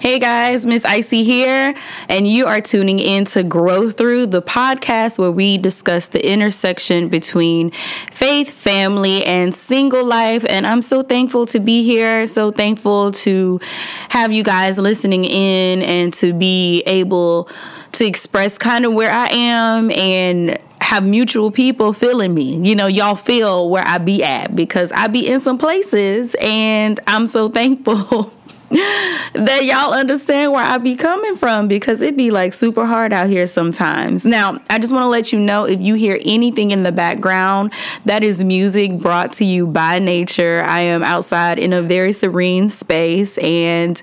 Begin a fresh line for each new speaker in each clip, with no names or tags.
Hey guys, Miss Icy here, and you are tuning in to Grow Through, the podcast where we discuss the intersection between faith, family, and single life. And I'm so thankful to be here, so thankful to have you guys listening in and to be able to express kind of where I am and have mutual people feeling me. You know, y'all feel where I be at because I be in some places and I'm so thankful that y'all understand where I be coming from because it be like super hard out here sometimes. Now, I just want to let you know if you hear anything in the background, that is music brought to you by nature. I am outside in a very serene space and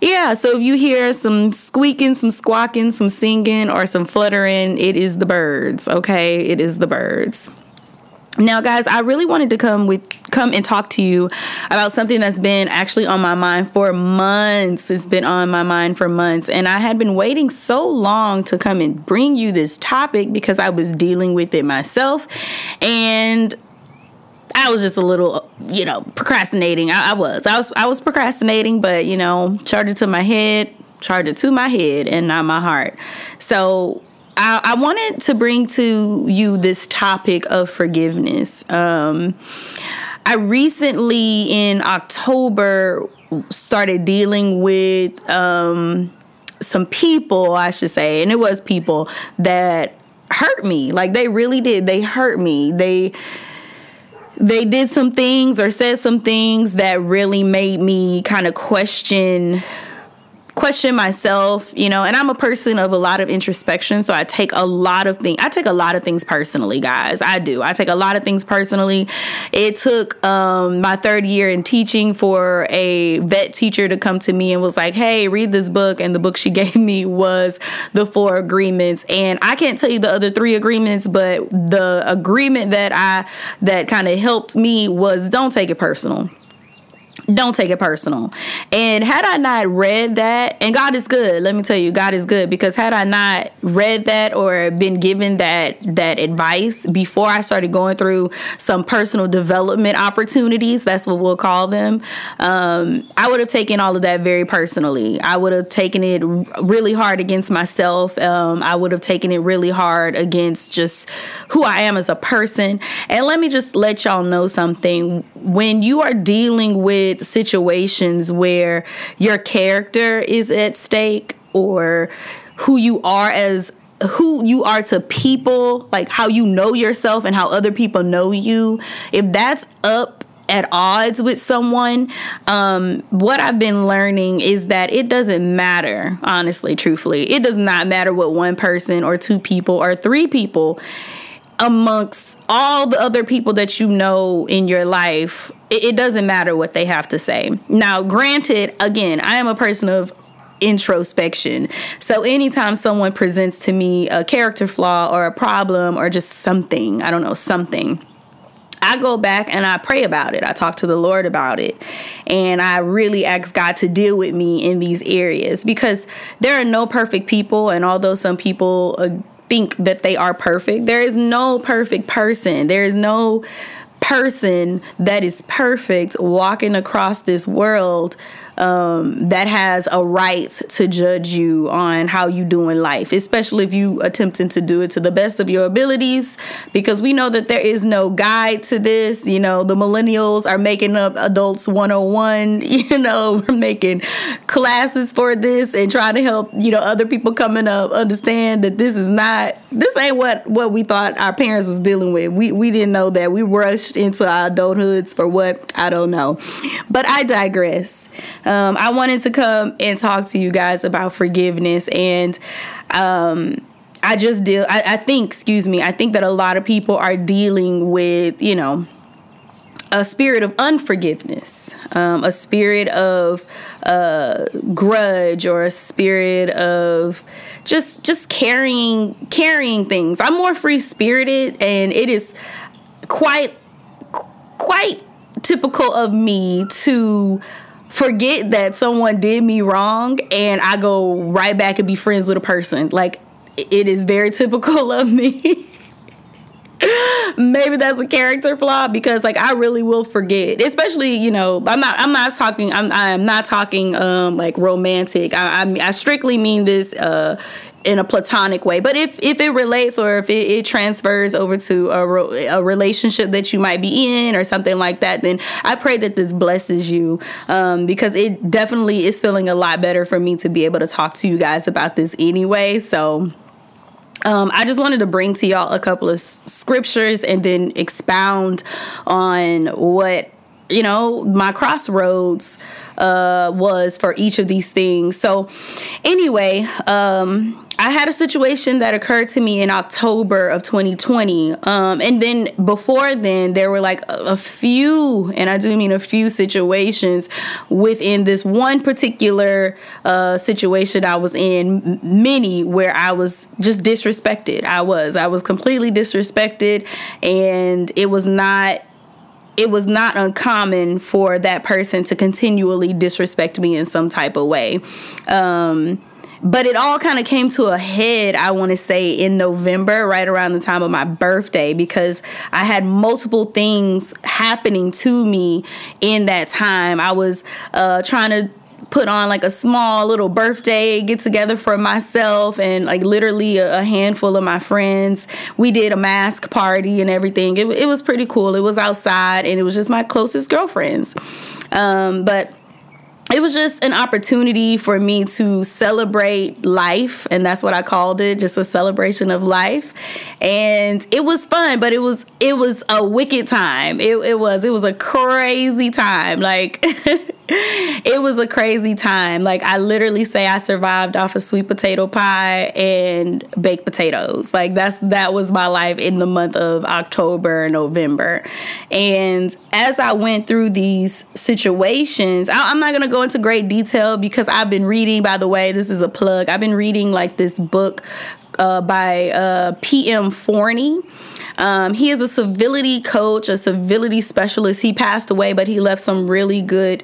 yeah, so if you hear some squeaking, some squawking, some singing, or some fluttering, it is the birds, okay? It is the birds. Now, guys, I really wanted to come with come and talk to you about something that's been actually on my mind for months. It's been on my mind for months, and I had been waiting so long to come and bring you this topic because I was dealing with it myself, and I was just a little, you know, procrastinating. I, I was, I was, I was procrastinating, but you know, charged it to my head, charged it to my head, and not my heart. So I, I, wanted to bring to you this topic of forgiveness. Um, I recently, in October, started dealing with um, some people, I should say, and it was people that hurt me. Like they really did. They hurt me. They they did some things or said some things that really made me kind of question question myself, you know, and I'm a person of a lot of introspection, so I take a lot of things I take a lot of things personally, guys. I do. I take a lot of things personally. It took um my third year in teaching for a vet teacher to come to me and was like, "Hey, read this book." And the book she gave me was The Four Agreements, and I can't tell you the other 3 agreements, but the agreement that I that kind of helped me was don't take it personal don't take it personal. And had I not read that, and God is good, let me tell you, God is good because had I not read that or been given that that advice before I started going through some personal development opportunities, that's what we'll call them, um, I would have taken all of that very personally. I would have taken it really hard against myself. Um, I would have taken it really hard against just who I am as a person. And let me just let y'all know something. When you are dealing with situations where your character is at stake or who you are as who you are to people, like how you know yourself and how other people know you, if that's up at odds with someone, um, what I've been learning is that it doesn't matter, honestly, truthfully. It does not matter what one person or two people or three people amongst all the other people that you know in your life, it, it, doesn't matter what they have to say. Now, granted, again, I am a person of introspection. So anytime someone presents to me a character flaw or a problem or just something, I don't know, something. I go back and I pray about it. I talk to the Lord about it. And I really ask God to deal with me in these areas because there are no perfect people. And although some people uh, think that they are perfect. There is no perfect person. There is no person that is perfect walking across this world um, that has a right to judge you on how you do in life, especially if you attempting to do it to the best of your abilities. Because we know that there is no guide to this. You know, the millennials are making up adults 101. You know, we're making classes for this and trying to help you know other people coming up understand that this is not this ain't what what we thought our parents was dealing with. We we didn't know that. We rushed into our adulthoods for what I don't know. But I digress um, I wanted to come and talk to you guys about forgiveness and um, I just deal I, I think, excuse me, I think that a lot of people are dealing with, you know, a spirit of unforgiveness, um, a spirit of uh, grudge, or a spirit of just just carrying carrying things. I'm more free spirited, and it is quite quite typical of me to forget that someone did me wrong and I go right back and be friends with a person. Like it is very typical of me. maybe that's a character flaw because like I really will forget, especially you know I'm not I'm not talking I'm I'm not talking um like romantic. I I, I strictly mean this uh in a platonic way. But if if it relates or if it, it transfers over to a, a, relationship that you might be in or something like that, then I pray that this blesses you um, because it definitely is feeling a lot better for me to be able to talk to you guys about this anyway. So. Um, I just wanted to bring to y'all a couple of scriptures and then expound on what you know my crossroads uh, was for each of these things so anyway um, I had a situation that occurred to me in October of 2020. Um, and then before then, there were like a, a, few, and I do mean a few situations within this one particular uh, situation I was in, many where I was just disrespected. I was. I was completely disrespected, and it was not it was not uncommon for that person to continually disrespect me in some type of way. Um, but it all kind of came to a head, I want to say, in November, right around the time of my birthday, because I had multiple things happening to me in that time. I was uh, trying to put on like a small little birthday get together for myself and like literally a, handful of my friends. We did a mask party and everything. It, it was pretty cool. It was outside and it was just my closest girlfriends. Um, but it was just an opportunity for me to celebrate life and that's what i called it just a celebration of life. And it was fun but it was it was a wicked time. It, it was it was a crazy time. Like it was a crazy time. Like I literally say I survived off of sweet potato pie and baked potatoes. Like that's that was my life in the month of October, and November. And as I went through these situations, I, I'm not gonna go into great detail because I've been reading, by the way, this is a plug. I've been reading like this book uh, by uh, PM Forni. Um, he is a civility coach, a civility specialist. He passed away, but he left some really good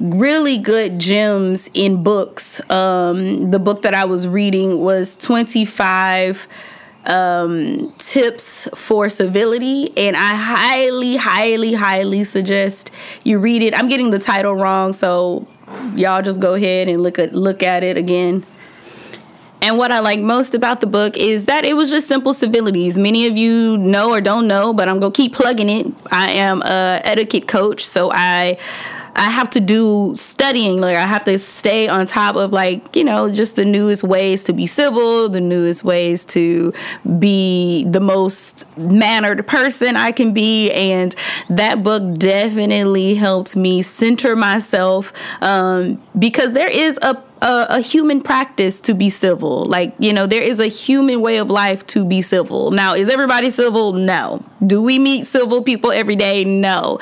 really good gems in books. Um, the book that I was reading was 25 um, tips for civility, and I highly, highly, highly suggest you read it. I'm getting the title wrong, so y'all just go ahead and look at look at it again. And what I like most about the book is that it was just simple civilities. Many of you know or don't know, but I'm gonna keep plugging it. I am a etiquette coach, so I I have to do studying. Like I have to stay on top of like, you know, just the newest ways to be civil, the newest ways to be the most mannered person I can be. And that book definitely helped me center myself um, because there is a a, a, human practice to be civil. Like, you know, there is a human way of life to be civil. Now, is everybody civil? No. Do we meet civil people every day? No.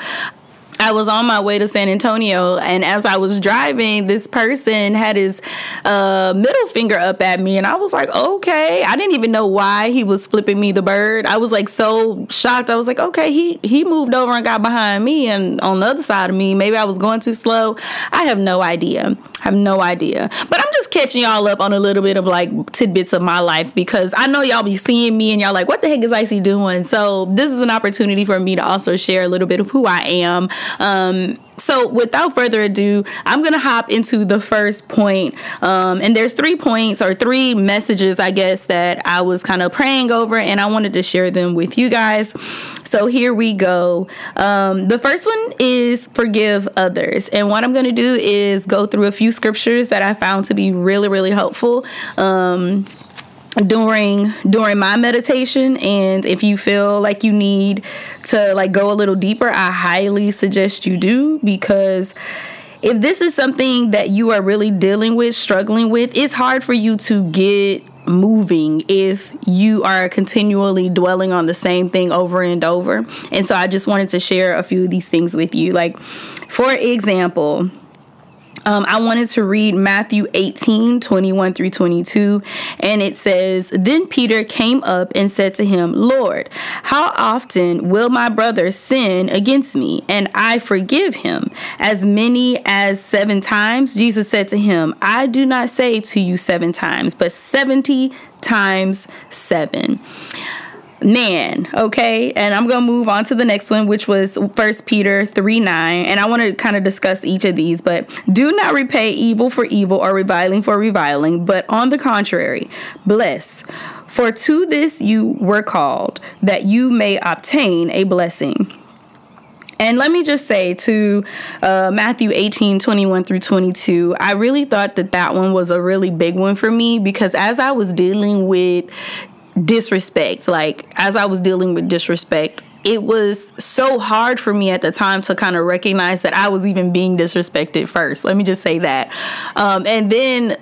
I was on my way to San Antonio, and as I was driving, this person had his uh, middle finger up at me, and I was like, okay. I didn't even know why he was flipping me the bird. I was like so shocked. I was like, okay, he he moved over and got behind me, and on the other side of me, maybe I was going too slow. I have no idea. Have no idea. But I'm just catching y'all up on a little bit of like tidbits of my life because I know y'all be seeing me and y'all like, what the heck is Icy doing? So this is an opportunity for me to also share a little bit of who I am. Um, so without further ado i'm gonna hop into the first point. Um, and there's three points or three messages i guess that i was kind of praying over and i wanted to share them with you guys. So here we go. Um, the first one is forgive others. And what i'm gonna do is go through a few scriptures that i found to be really really helpful. Um, during during my meditation. And if you feel like you need to like go a little deeper i highly suggest you do. Because if this is something that you are really dealing with struggling with it's hard for you to get moving if you are continually dwelling on the same thing over and over. And so i just wanted to share a few of these things with you. Like for example um, I wanted to read Matthew 18 21 through 22, and it says, Then Peter came up and said to him, Lord, how often will my brother sin against me, and I forgive him? As many as seven times? Jesus said to him, I do not say to you seven times, but 70 times seven man okay? And i'm gonna move on to the next one which was first peter 3 9 and i want to kind of discuss each of these but do not repay evil for evil or reviling for reviling but on the contrary bless. For to this you were called that you may obtain a blessing. And let me just say to uh, Matthew 18, 21 through 22, I really thought that that one was a really big one for me because as I was dealing with disrespect. Like as I was dealing with disrespect, it was so hard for me at the time to kind of recognize that I was even being disrespected first. Let me just say that. Um, and then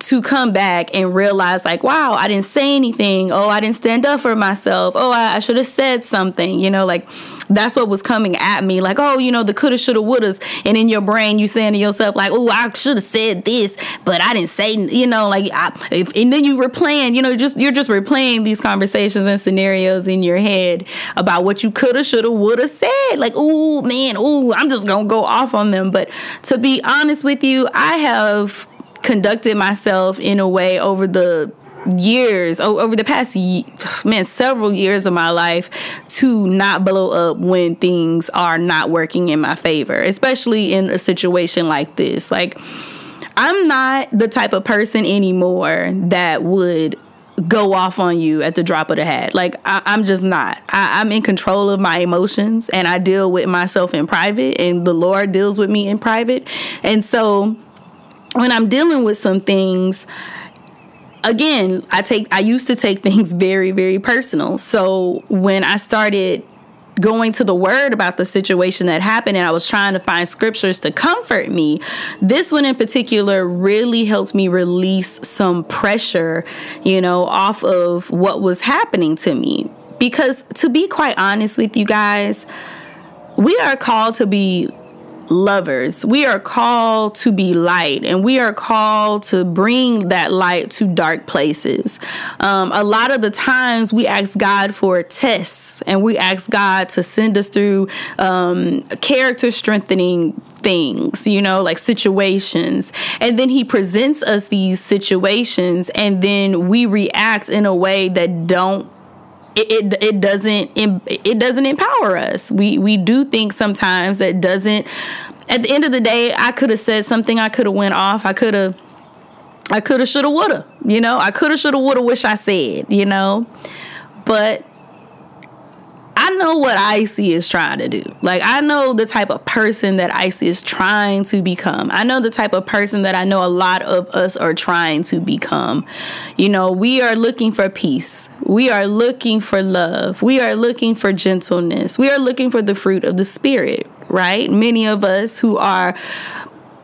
to come back and realize like wow i didn't say anything. Oh i didn't stand up for myself. Oh i, I should have said something you know like that's what was coming at me. Like oh you know the coulda shoulda wouldas. And in your brain you saying to yourself like oh i should have said this but i didn't say you know like I, if, and then you replaying you know just you're just replaying these conversations and scenarios in your head about what you coulda shoulda woulda said. Like oh man oh i'm just gonna go off on them. But to be honest with you i have conducted myself in a way over the years over the past man several years of my life to not blow up when things are not working in my favor especially in a situation like this. Like i'm not the type of person anymore that would go off on you at the drop of the hat. Like I, am just not. I, i'm in control of my emotions and i deal with myself in private and the lord deals with me in private. And so when I'm dealing with some things, again, I take I used to take things very very personal. So when I started going to the word about the situation that happened and I was trying to find scriptures to comfort me, this one in particular really helped me release some pressure, you know, off of what was happening to me. Because to be quite honest with you guys, we are called to be lovers. We are called to be light and we are called to bring that light to dark places. Um, a lot of the times we ask God for tests and we ask God to send us through um, character strengthening things, you know, like situations. And then He presents us these situations and then we react in a way that don't it, it, doesn't it doesn't empower us. We we do think sometimes that doesn't. At the end of the day, I could have said something. I could have went off. I could have. I could have, should have, would have. You know, I could have, should have, would have. Wish I said. You know, but I know what Icy is trying to do. Like, I know the type of person that Icy is trying to become. I know the type of person that I know a lot of us are trying to become. You know, we are looking for peace. We are looking for love. We are looking for gentleness. We are looking for the fruit of the Spirit, right? Many of us who are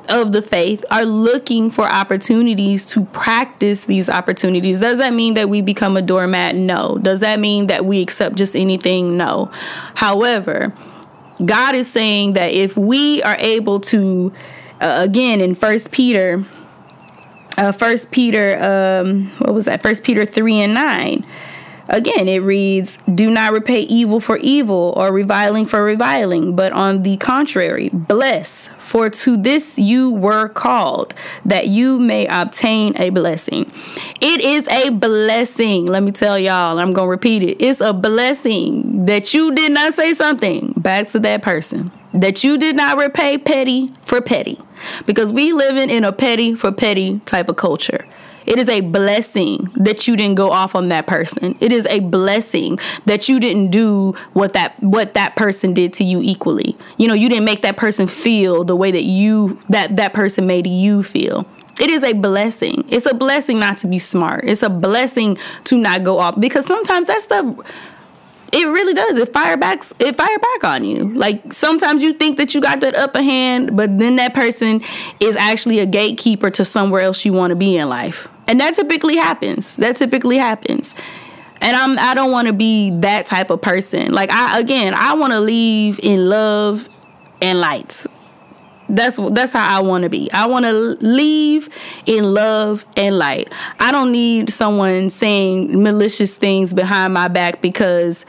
of the faith are looking for opportunities to practice these opportunities. Does that mean that we become a doormat? No. Does that mean that we accept just anything? No. However, God is saying that if we are able to, uh, again, in First Peter, uh, First Peter, um, what was that? First Peter three and nine Again, it reads, Do not repay evil for evil or reviling for reviling, but on the contrary, bless, for to this you were called, that you may obtain a blessing. It is a blessing. Let me tell y'all, I'm going to repeat it. It's a blessing that you did not say something back to that person, that you did not repay petty for petty, because we living in a petty for petty type of culture. It is a blessing that you didn't go off on that person. It is a blessing that you didn't do what that what that person did to you equally. You know, you didn't make that person feel the way that you that that person made you feel. It is a blessing. It's a blessing not to be smart. It's a blessing to not go off because sometimes that stuff it really does. It fire back. It fire back on you. Like sometimes you think that you got that upper hand, but then that person is actually a gatekeeper to somewhere else you want to be in life, and that typically happens. That typically happens. And I'm I don't want to be that type of person. Like I again, I want to leave in love and light. That's that's how I want to be. I want to leave in love and light. I don't need someone saying malicious things behind my back because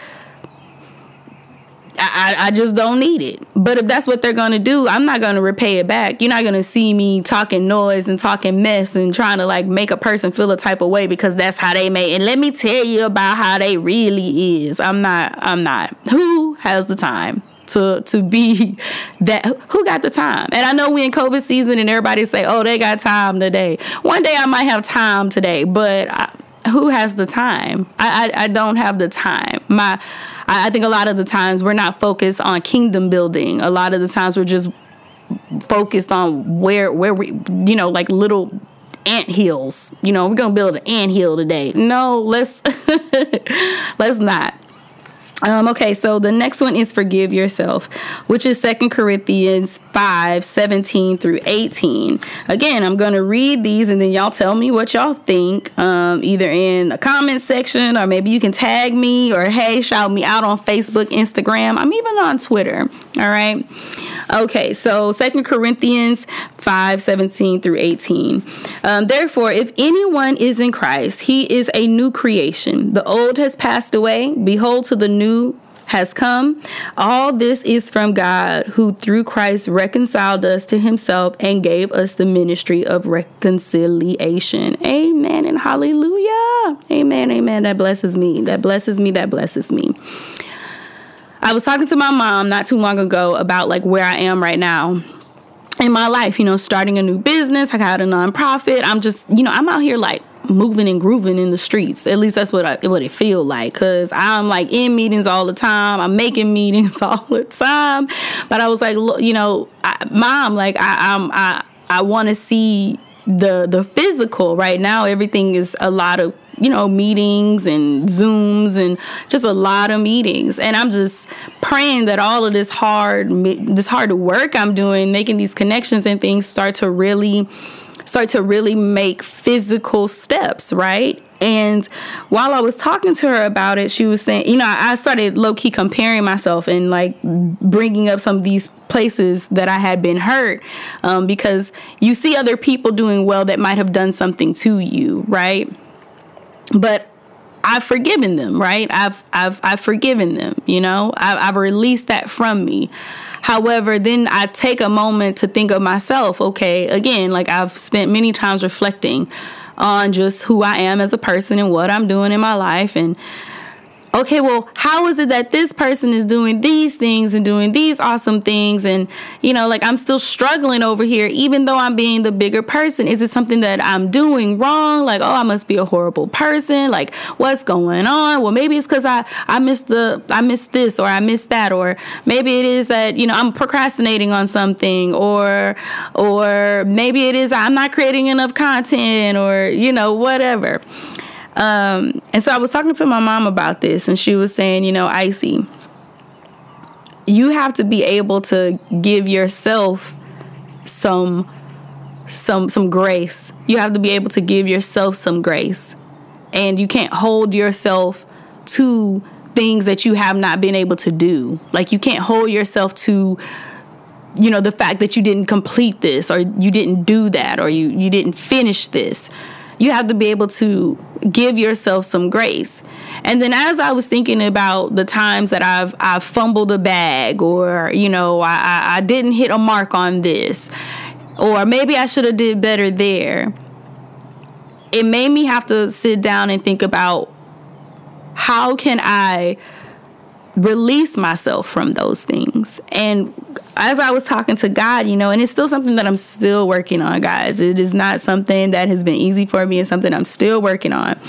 I, I just don't need it. But if that's what they're gonna do, I'm not gonna repay it back. You're not gonna see me talking noise and talking mess and trying to like make a person feel a type of way because that's how they make. And let me tell you about how they really is. I'm not. I'm not. Who has the time? to to be that who got the time and i know we in covid season and everybody say oh they got time today one day i might have time today but I, who has the time I, I i don't have the time my I, think a lot of the times we're not focused on kingdom building. A lot of the times we're just focused on where where we you know like little ant hills. You know, we're gonna build an ant hill today. No, let's let's not. Um, okay, so the next one is forgive yourself, which is Second Corinthians 5 17 through 18. Again, I'm going to read these and then y'all tell me what y'all think, um, either in a comment section or maybe you can tag me or hey, shout me out on Facebook, Instagram. I'm even on Twitter. All right. Okay, so Second Corinthians 5 17 through 18. Um, Therefore, if anyone is in Christ, he is a new creation. The old has passed away. Behold, to the new new has come. All this is from God, who through Christ reconciled us to himself and gave us the ministry of reconciliation. Amen and hallelujah. Amen. Amen. That blesses me. That blesses me. That blesses me. I was talking to my mom not too long ago about like where I am right now in my life, you know, starting a new business. I got a nonprofit. I'm just, you know, I'm out here like moving and grooving in the streets. At least that's what I what it feel like. Cause I'm like in meetings all the time. I'm making meetings all the time. But I was like, you know, I, mom, like I, I'm I I want to see the the physical. Right now, everything is a lot of you know meetings and zooms and just a lot of meetings and i'm just praying that all of this hard this hard work i'm doing making these connections and things start to really start to really make physical steps, right? And while I was talking to her about it, she was saying, you know, I started low key comparing myself and like bringing up some of these places that I had been hurt um, because you see other people doing well that might have done something to you, right? But I've forgiven them, right? I've I've I've forgiven them, you know. I've, I've released that from me. However, then I take a moment to think of myself. Okay, again, like I've spent many times reflecting on just who I am as a person and what I'm doing in my life and okay, well, how is it that this person is doing these things and doing these awesome things? And, you know, like I'm still struggling over here, even though I'm being the bigger person. Is it something that I'm doing wrong? Like, oh, I must be a horrible person. Like, what's going on? Well, maybe it's because I, I missed the, I missed this or I missed that. Or maybe it is that, you know, I'm procrastinating on something or, or maybe it is I'm not creating enough content or, you know, whatever. Um, and so I was talking to my mom about this, and she was saying, you know, Icy, you have to be able to give yourself some some some grace. You have to be able to give yourself some grace. And you can't hold yourself to things that you have not been able to do. Like you can't hold yourself to you know the fact that you didn't complete this or you didn't do that or you you didn't finish this you have to be able to give yourself some grace. And then as I was thinking about the times that I've I've fumbled a bag or you know I, I didn't hit a mark on this or maybe I should have did better there. It made me have to sit down and think about how can I release myself from those things. And as I was talking to God, you know, and it's still something that I'm still working on, guys. It is not something that has been easy for me, it's something I'm still working on.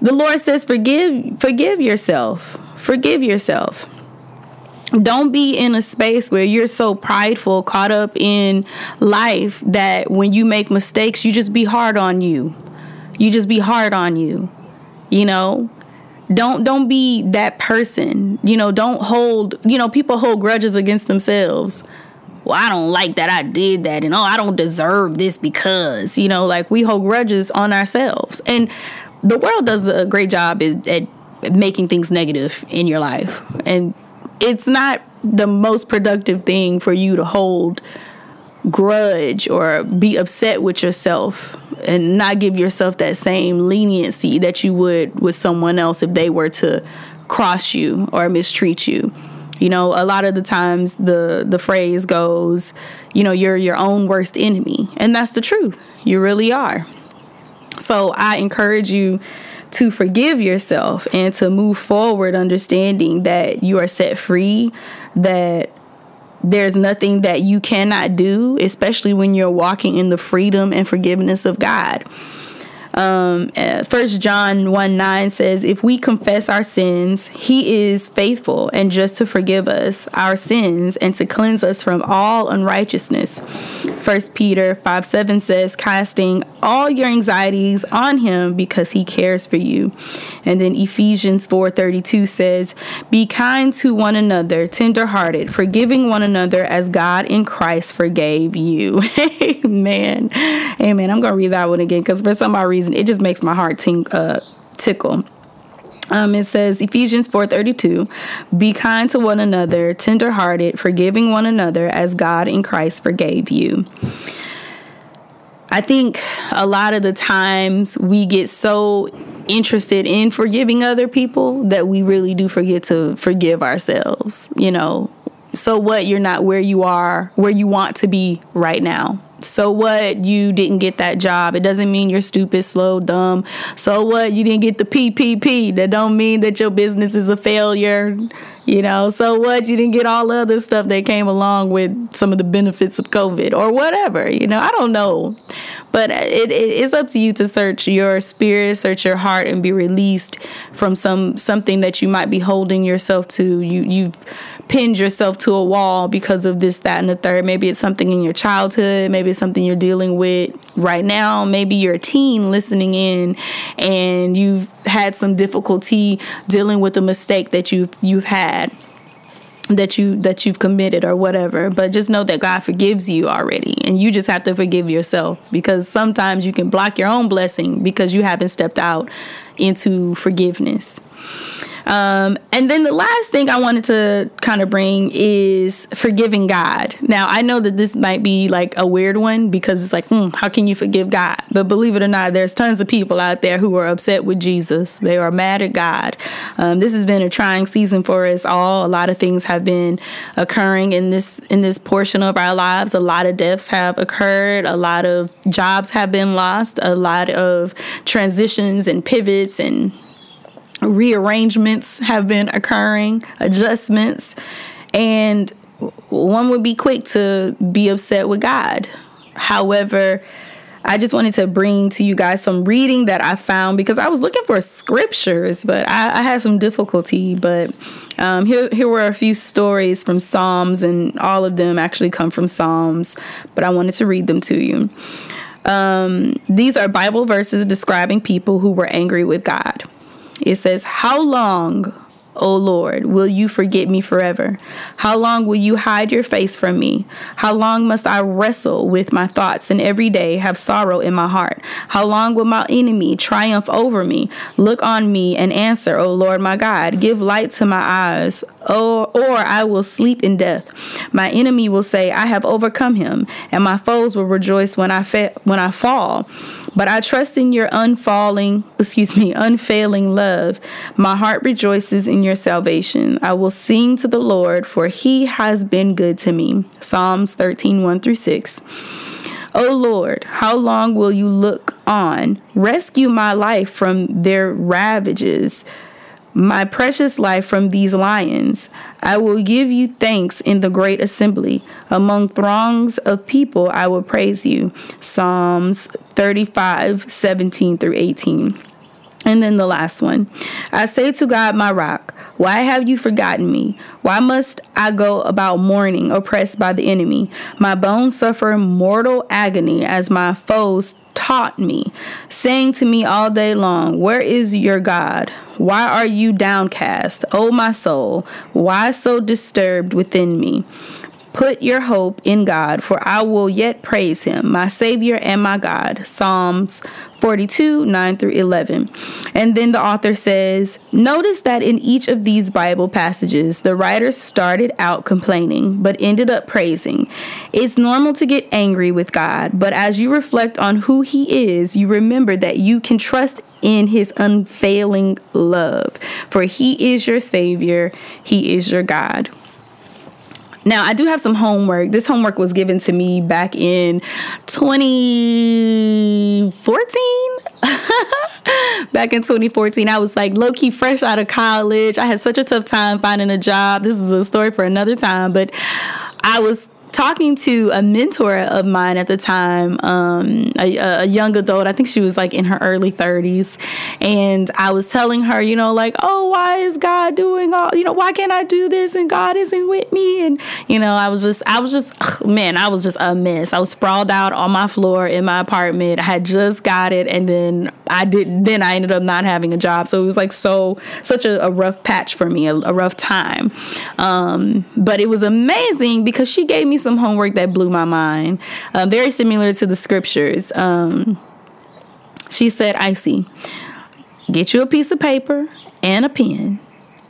The Lord says, forgive, forgive yourself. Forgive yourself. Don't be in a space where you're so prideful, caught up in life that when you make mistakes, you just be hard on you. You just be hard on you. You know, don't don't be that person. You know don't hold you know people hold grudges against themselves. Well i don't like that i did that and oh i don't deserve this because you know like we hold grudges on ourselves. And the world does a great job at, at making things negative in your life. And it's not the most productive thing for you to hold grudge or be upset with yourself and not give yourself that same leniency that you would with someone else if they were to cross you or mistreat you. You know, a lot of the times the the phrase goes, you know, you're your own worst enemy, and that's the truth. You really are. So I encourage you to forgive yourself and to move forward understanding that you are set free, that there's nothing that you cannot do, especially when you're walking in the freedom and forgiveness of God. Um, uh, First John 1 9 says, If we confess our sins, he is faithful and just to forgive us our sins and to cleanse us from all unrighteousness. First Peter 5 7 says, Casting all your anxieties on him because he cares for you. And then Ephesians 4 32 says, Be kind to one another, tenderhearted, forgiving one another as God in Christ forgave you. Amen. Amen. I'm going to read that one again because for some odd reason, reason, it just makes my heart ting- uh, tickle. Um, it says Ephesians 4:32, "Be kind to one another, tenderhearted, forgiving one another as God in Christ forgave you." I think a lot of the times we get so interested in forgiving other people that we really do forget to forgive ourselves, you know. So what you're not where you are, where you want to be right now so what? You didn't get that job. It doesn't mean you're stupid, slow, dumb. So what? You didn't get the PPP. That don't mean that your business is a failure. You know, so what? You didn't get all the other stuff that came along with some of the benefits of COVID or whatever. You know, I don't know. But it, it is up to you to search your spirit, search your heart, and be released from some something that you might be holding yourself to. You you've pinned yourself to a wall because of this, that, and the third. Maybe it's something in your childhood. Maybe it's something you're dealing with right now. Maybe you're a teen listening in and you've had some difficulty dealing with a mistake that you've you've had that you that you've committed or whatever but just know that God forgives you already and you just have to forgive yourself because sometimes you can block your own blessing because you haven't stepped out into forgiveness um, and then the last thing I wanted to kind of bring is forgiving God. Now, I know that this might be like a weird one because it's like, hmm, how can you forgive God? But believe it or not, there's tons of people out there who are upset with Jesus. They are mad at God. Um, this has been a trying season for us all. A lot of things have been occurring in this in this portion of our lives. A lot of deaths have occurred. A lot of jobs have been lost. A lot of transitions and pivots and rearrangements have been occurring, adjustments, and one would be quick to be upset with God. However, I just wanted to bring to you guys some reading that I found because I was looking for scriptures, but I, I had some difficulty. But um, here, here were a few stories from Psalms, and all of them actually come from Psalms, but I wanted to read them to you. Um, these are Bible verses describing people who were angry with God. It says, How long, O Lord, will you forget me forever? How long will you hide your face from me? How long must I wrestle with my thoughts and every day have sorrow in my heart? How long will my enemy triumph over me? Look on me and answer, O Lord my God. Give light to my eyes, or, or I will sleep in death. My enemy will say, I have overcome him, and my foes will rejoice when I, fa- when I fall. But I trust in your unfalling, excuse me, unfailing love. My heart rejoices in your salvation. I will sing to the Lord, for he has been good to me. Psalms 13, 1 through 6. O Lord, how long will you look on? Rescue my life from their ravages my precious life from these lions. I will give you thanks in the great assembly. Among throngs of people, I will praise you. Psalms 35, 17 through 18. And then the last one. I say to God, my rock, why have you forgotten me? Why must I go about mourning, oppressed by the enemy? My bones suffer mortal agony as my foes taught me, saying to me all day long, Where is your God? Why are you downcast, O my soul? Why so disturbed within me? Put your hope in God, for I will yet praise him, my Savior and my God. Psalms 42, 9 through 11. And then the author says, Notice that in each of these Bible passages, the writer started out complaining, but ended up praising. It's normal to get angry with God, but as you reflect on who He is, you remember that you can trust in His unfailing love, for He is your Savior, He is your God. Now, I do have some homework. This homework was given to me back in 2014. back in 2014, I was like low key fresh out of college. I had such a tough time finding a job. This is a story for another time, but I was talking to a mentor of mine at the time, um, a, a, young adult. I think she was like in her early 30s. And I was telling her, you know, like, oh, why is God doing all, you know, why can't I do this and God isn't with me? And, you know, I was just, I was just, ugh, man, I was just a mess. I was sprawled out on my floor in my apartment. I had just got it. And then I did, then I ended up not having a job. So it was like so, such a, a rough patch for me, a, a rough time. Um, but it was amazing because she gave me some homework that blew my mind, uh, very similar to the scriptures. Um, she said, Icy, get you a piece of paper and a pen,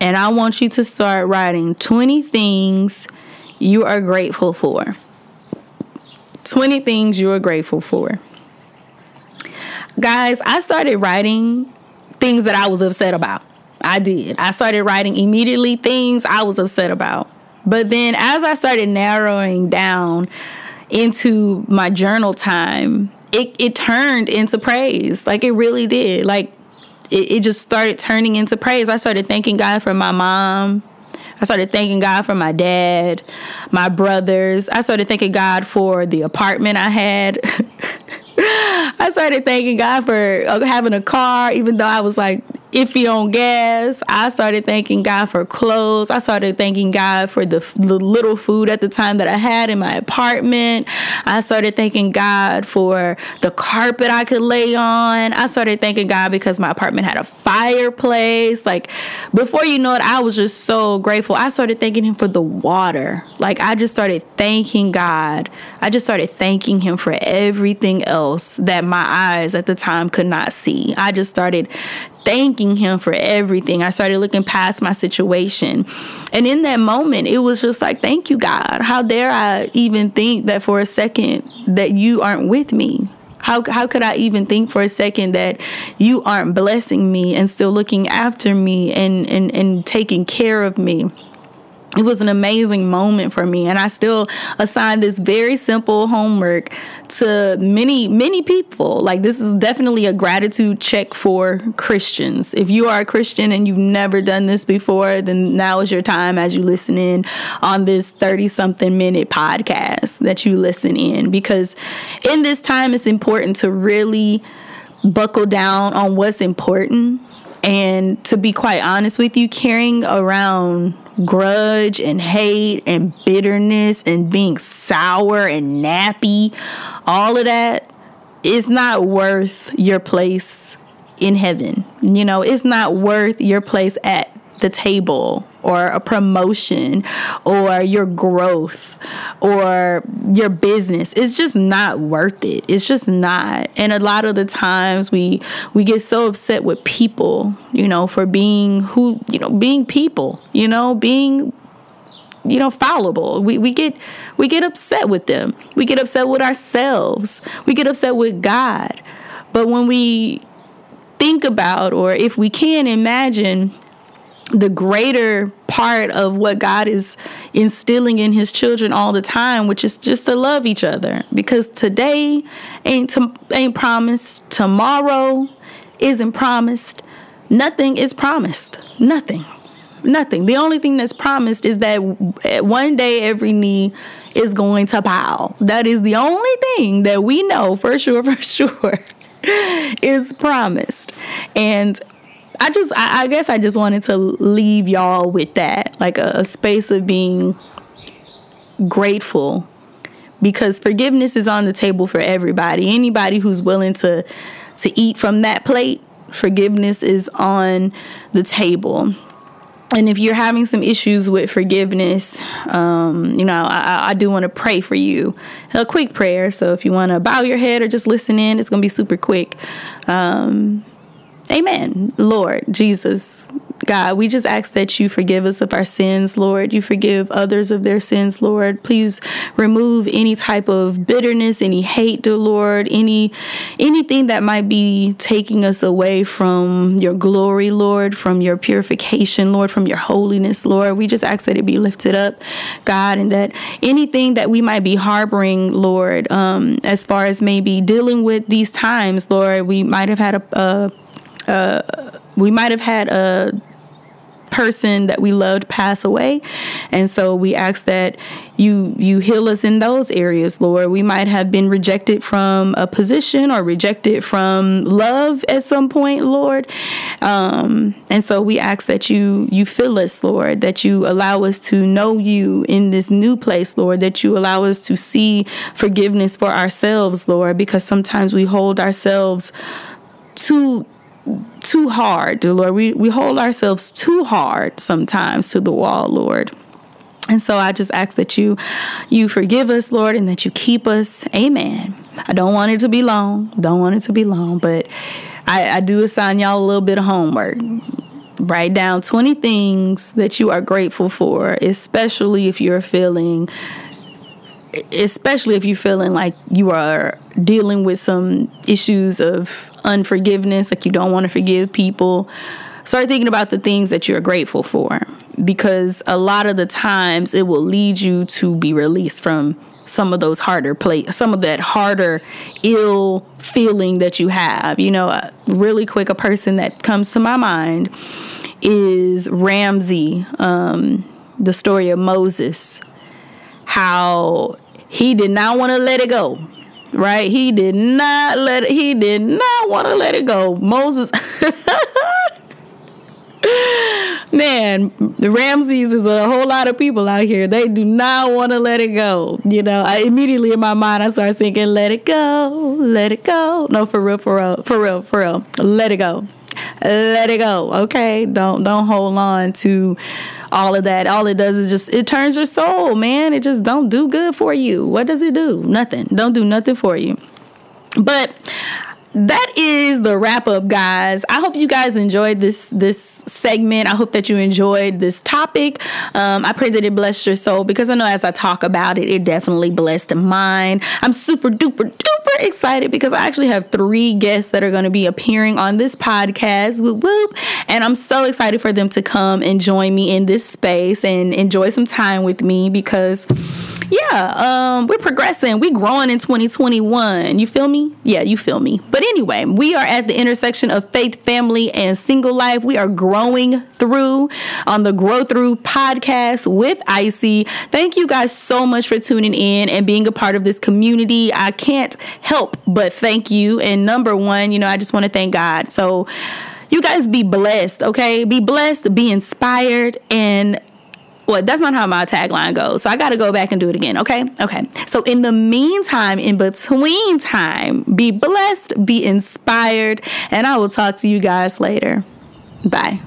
and I want you to start writing 20 things you are grateful for. 20 things you are grateful for. Guys, I started writing things that I was upset about. I did. I started writing immediately things I was upset about. But then as I started narrowing down into my journal time, it, it turned into praise. Like it really did. Like it, it just started turning into praise. I started thanking God for my mom. I started thanking God for my dad, my brothers. I started thanking God for the apartment I had. I started thanking God for uh, having a car, even though I was like iffy on gas. I started thanking God for clothes. I started thanking God for the, the little food at the time that I had in my apartment. I started thanking God for the carpet I could lay on. I started thanking God because my apartment had a fireplace. Like before you know it, I was just so grateful. I started thanking Him for the water. Like I just started thanking God. I just started thanking Him for everything else that my eyes at the time could not see. I just started thanking him for everything. I started looking past my situation. And in that moment, it was just like, thank you, God. How dare I even think that for a second that you aren't with me? How, how could I even think for a second that you aren't blessing me and still looking after me and, and, and taking care of me? It was an amazing moment for me and i still assign this very simple homework to many many people. Like this is definitely a gratitude check for christians. If you are a christian and you've never done this before then now is your time as you listen in on this 30 something minute podcast that you listen in because in this time it's important to really buckle down on what's important. And to be quite honest with you carrying around grudge and hate and bitterness and being sour and nappy, all of that is not worth your place in heaven. You know, it's not worth your place at the table or a promotion or your growth or your business. It's just not worth it. It's just not. And a lot of the times we we get so upset with people you know for being who you know being people you know being you know fallible. We, we get we get upset with them. We get upset with ourselves. We get upset with god. But when we think about or if we can imagine the greater part of what God is instilling in his children all the time, which is just to love each other. Because today ain't to, ain't promised, tomorrow isn't promised, nothing is promised. Nothing. Nothing. The only thing that's promised is that one day every knee is going to bow. That is the only thing that we know for sure, for sure is promised. And I just, I, I, guess I just wanted to leave y'all with that, like a, a space of being grateful because forgiveness is on the table for everybody. Anybody who's willing to to eat from that plate, forgiveness is on the table. And if you're having some issues with forgiveness, um, you know, I, I do want to pray for you. A quick prayer. So if you want to bow your head or just listen in, it's going to be super quick. Um, Amen. Lord Jesus, God, we just ask that you forgive us of our sins, Lord. You forgive others of their sins, Lord. Please remove any type of bitterness, any hate, dear Lord, any anything that might be taking us away from your glory, Lord, from your purification, Lord, from your holiness, Lord. We just ask that it be lifted up, God, and that anything that we might be harboring, Lord, um, as far as maybe dealing with these times, Lord, we might have had a, a we might have had a person that we loved pass away. And so we ask that you you heal us in those areas lord. We might have been rejected from a position or rejected from love at some point lord. Um, and so we ask that you you fill us lord that you allow us to know you in this new place lord that you allow us to see forgiveness for ourselves lord because sometimes we hold ourselves too too hard, Lord. We, we hold ourselves too hard sometimes to the wall, Lord. And so I just ask that you you forgive us, Lord, and that you keep us. Amen. I don't want it to be long. Don't want it to be long, but I, I do assign y'all a little bit of homework. Write down 20 things that you are grateful for, especially if you're feeling especially if you're feeling like you are dealing with some issues of unforgiveness, like you don't want to forgive people, start thinking about the things that you're grateful for. Because a lot of the times it will lead you to be released from some of those harder play some of that harder ill feeling that you have. You know uh, really quick a person that comes to my mind is Ramses um, the story of moses. How he did not want to let it go. Right? He did not let it, he did not want to let it go. Moses Man, the Ramses is a whole lot of people out here. They do not want to let it go. You know, I immediately in my mind I start thinking, "Let it go, let it go." No, for real, for real, for real, for real. Let it go, let it go. Okay, don't don't hold on to all of that. All it does is just it turns your soul, man. It just don't do good for you. What does it do? Nothing. Don't do nothing for you. But that is the wrap up guys. I hope you guys enjoyed this this segment. I hope that you enjoyed this topic. Um, i pray that it blessed your soul because i know as i talk about it it definitely blessed mine. I'm super duper duper excited because i actually have three guests that are going to be appearing on this podcast. Whoop whoop. And i'm so excited for them to come and join me in this space and enjoy some time with me because yeah um, we're progressing. We're growing in 2021 you feel me? Yeah you feel me but anyway, we are at the intersection of faith, family, and single life. We are growing through on the Grow Through podcast with Icy. Thank you guys so much for tuning in and being a part of this community. I can't help but thank you. And number one, you know, I just want to thank God. So, you guys be blessed, okay? Be blessed, be inspired, and well, that's not how my tagline goes. So I got to go back and do it again. Okay. Okay. So in the meantime, in between time, be blessed, be inspired, and I will talk to you guys later. Bye.